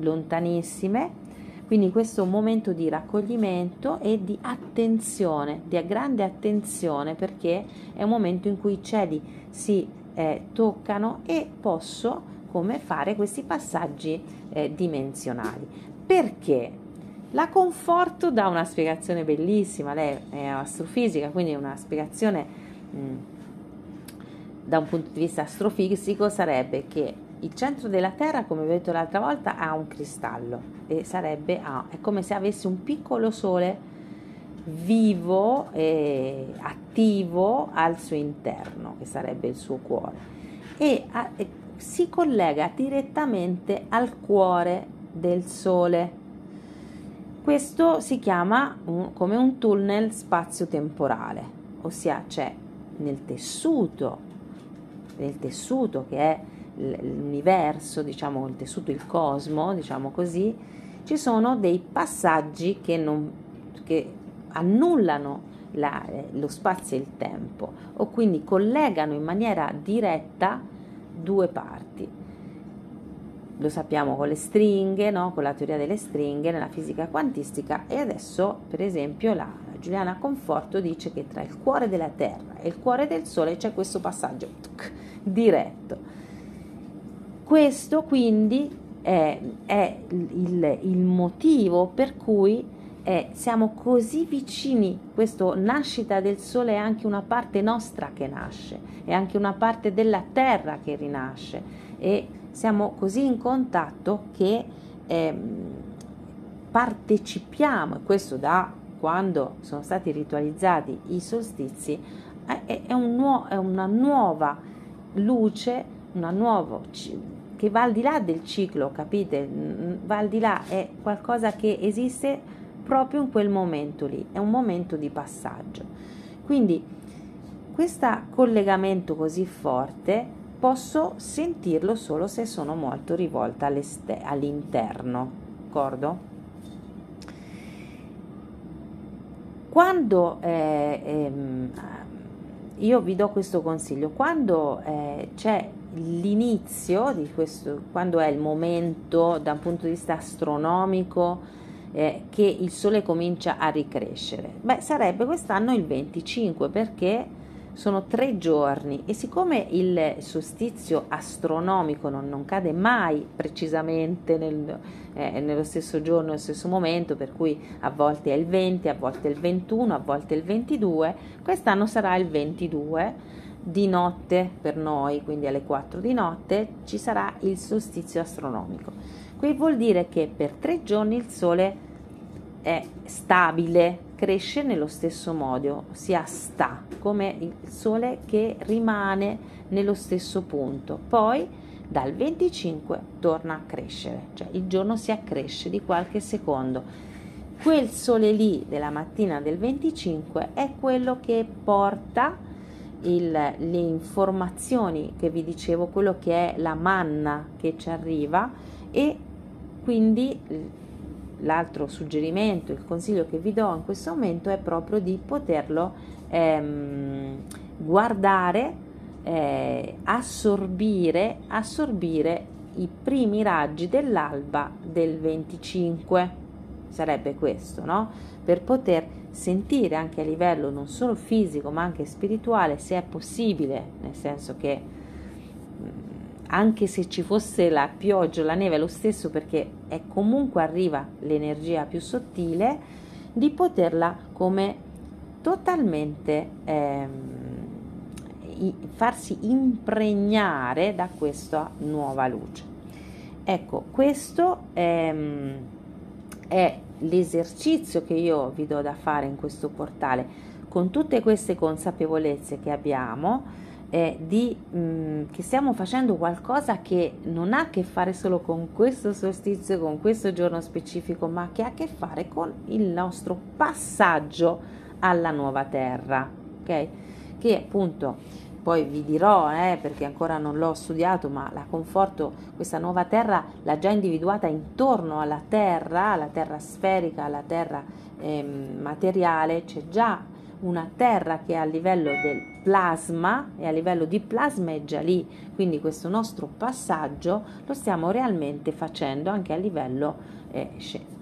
lontanissime. Quindi questo è un momento di raccoglimento e di attenzione, di grande attenzione perché è un momento in cui i cieli si eh, toccano e posso come fare questi passaggi eh, dimensionali. Perché? La Conforto dà una spiegazione bellissima, lei è astrofisica, quindi una spiegazione mh, mm, da un punto di vista astrofisico sarebbe che il centro della Terra, come vi ho detto l'altra volta, ha un cristallo e sarebbe ah, è come se avesse un piccolo sole vivo e attivo al suo interno, che sarebbe il suo cuore. E, e si collega direttamente al cuore del Sole. Questo si chiama un, come un tunnel spazio-temporale, ossia c'è nel tessuto, nel tessuto che è l'universo, diciamo il tessuto, il cosmo, diciamo così, ci sono dei passaggi che, non, che annullano la, lo spazio e il tempo o quindi collegano in maniera diretta due parti. Lo sappiamo con le stringhe, no? con la teoria delle stringhe nella fisica quantistica e adesso per esempio la Giuliana Conforto dice che tra il cuore della Terra e il cuore del Sole c'è questo passaggio tuc, diretto. Questo quindi è, è il, il motivo per cui eh, siamo così vicini, questa nascita del sole è anche una parte nostra che nasce, è anche una parte della terra che rinasce e siamo così in contatto che eh, partecipiamo, e questo da quando sono stati ritualizzati i solstizi, è, è, un nuo, è una nuova luce, una nuova che va al di là del ciclo, capite? Va al di là, è qualcosa che esiste proprio in quel momento lì, è un momento di passaggio. Quindi questo collegamento così forte posso sentirlo solo se sono molto rivolta all'interno, d'accordo? Quando eh, ehm, io vi do questo consiglio, quando eh, c'è l'inizio di questo, quando è il momento da un punto di vista astronomico eh, che il Sole comincia a ricrescere? Beh, sarebbe quest'anno il 25 perché sono tre giorni e siccome il solstizio astronomico non, non cade mai precisamente nel, eh, nello stesso giorno, nello stesso momento, per cui a volte è il 20, a volte è il 21, a volte è il 22, quest'anno sarà il 22 di notte per noi, quindi alle 4 di notte ci sarà il solstizio astronomico. Qui vuol dire che per tre giorni il Sole è stabile, cresce nello stesso modo, sia sta, come il Sole che rimane nello stesso punto. Poi dal 25 torna a crescere, cioè il giorno si accresce di qualche secondo. Quel Sole lì della mattina del 25 è quello che porta il, le informazioni che vi dicevo, quello che è la manna che ci arriva e quindi l'altro suggerimento, il consiglio che vi do in questo momento è proprio di poterlo ehm, guardare, eh, assorbire, assorbire i primi raggi dell'alba del 25. Sarebbe questo, no? Per poter sentire anche a livello non solo fisico ma anche spirituale se è possibile, nel senso che anche se ci fosse la pioggia o la neve lo stesso perché è comunque arriva l'energia più sottile, di poterla come totalmente ehm, farsi impregnare da questa nuova luce. Ecco, questo è, è l'esercizio che io vi do da fare in questo portale con tutte queste consapevolezze che abbiamo eh, di, mh, mm, che stiamo facendo qualcosa che non ha a che fare solo con questo solstizio, con questo giorno specifico, ma che ha a che fare con il nostro passaggio alla nuova terra, ok? Che appunto poi vi dirò eh, perché ancora non l'ho studiato, ma la conforto, questa nuova terra l'ha già individuata intorno alla terra, alla terra sferica, alla terra eh, materiale, c'è già una terra che a livello del plasma e a livello di plasma è già lì, quindi questo nostro passaggio lo stiamo realmente facendo anche a livello eh,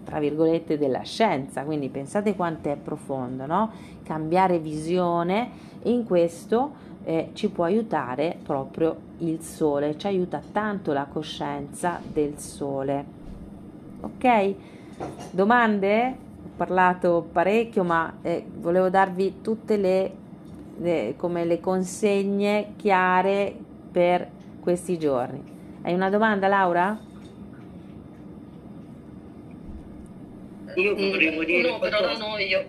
tra virgolette della scienza, quindi pensate quanto è profondo, no? Cambiare visione in questo eh, ci può aiutare proprio il sole, ci aiuta tanto la coscienza del sole. Ok? Domande? Parlato parecchio, ma eh, volevo darvi tutte le, le, come le consegne chiare per questi giorni. Hai una domanda, Laura? Io volevo dire. No, però no, io,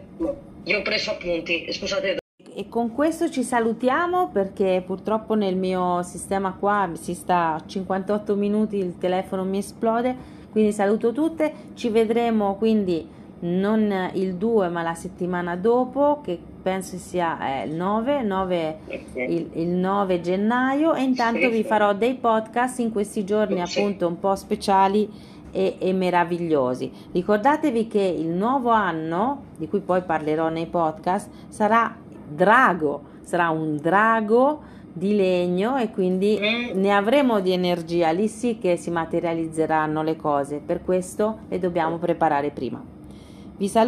io ho preso appunti. Scusate. E con questo ci salutiamo perché purtroppo nel mio sistema qua si sta a 58 minuti, il telefono mi esplode. Quindi saluto tutte, ci vedremo quindi non il 2 ma la settimana dopo che penso sia eh, il 9, 9 il, il, 9 gennaio. E intanto vi farò dei podcast in questi giorni appunto un po' speciali e, e, meravigliosi. Ricordatevi che il nuovo anno, di cui poi parlerò nei podcast, sarà drago, sarà un drago di legno e quindi mm. ne avremo di energia, lì sì che si materializzeranno le cose, per questo le dobbiamo preparare prima. Vi saluto.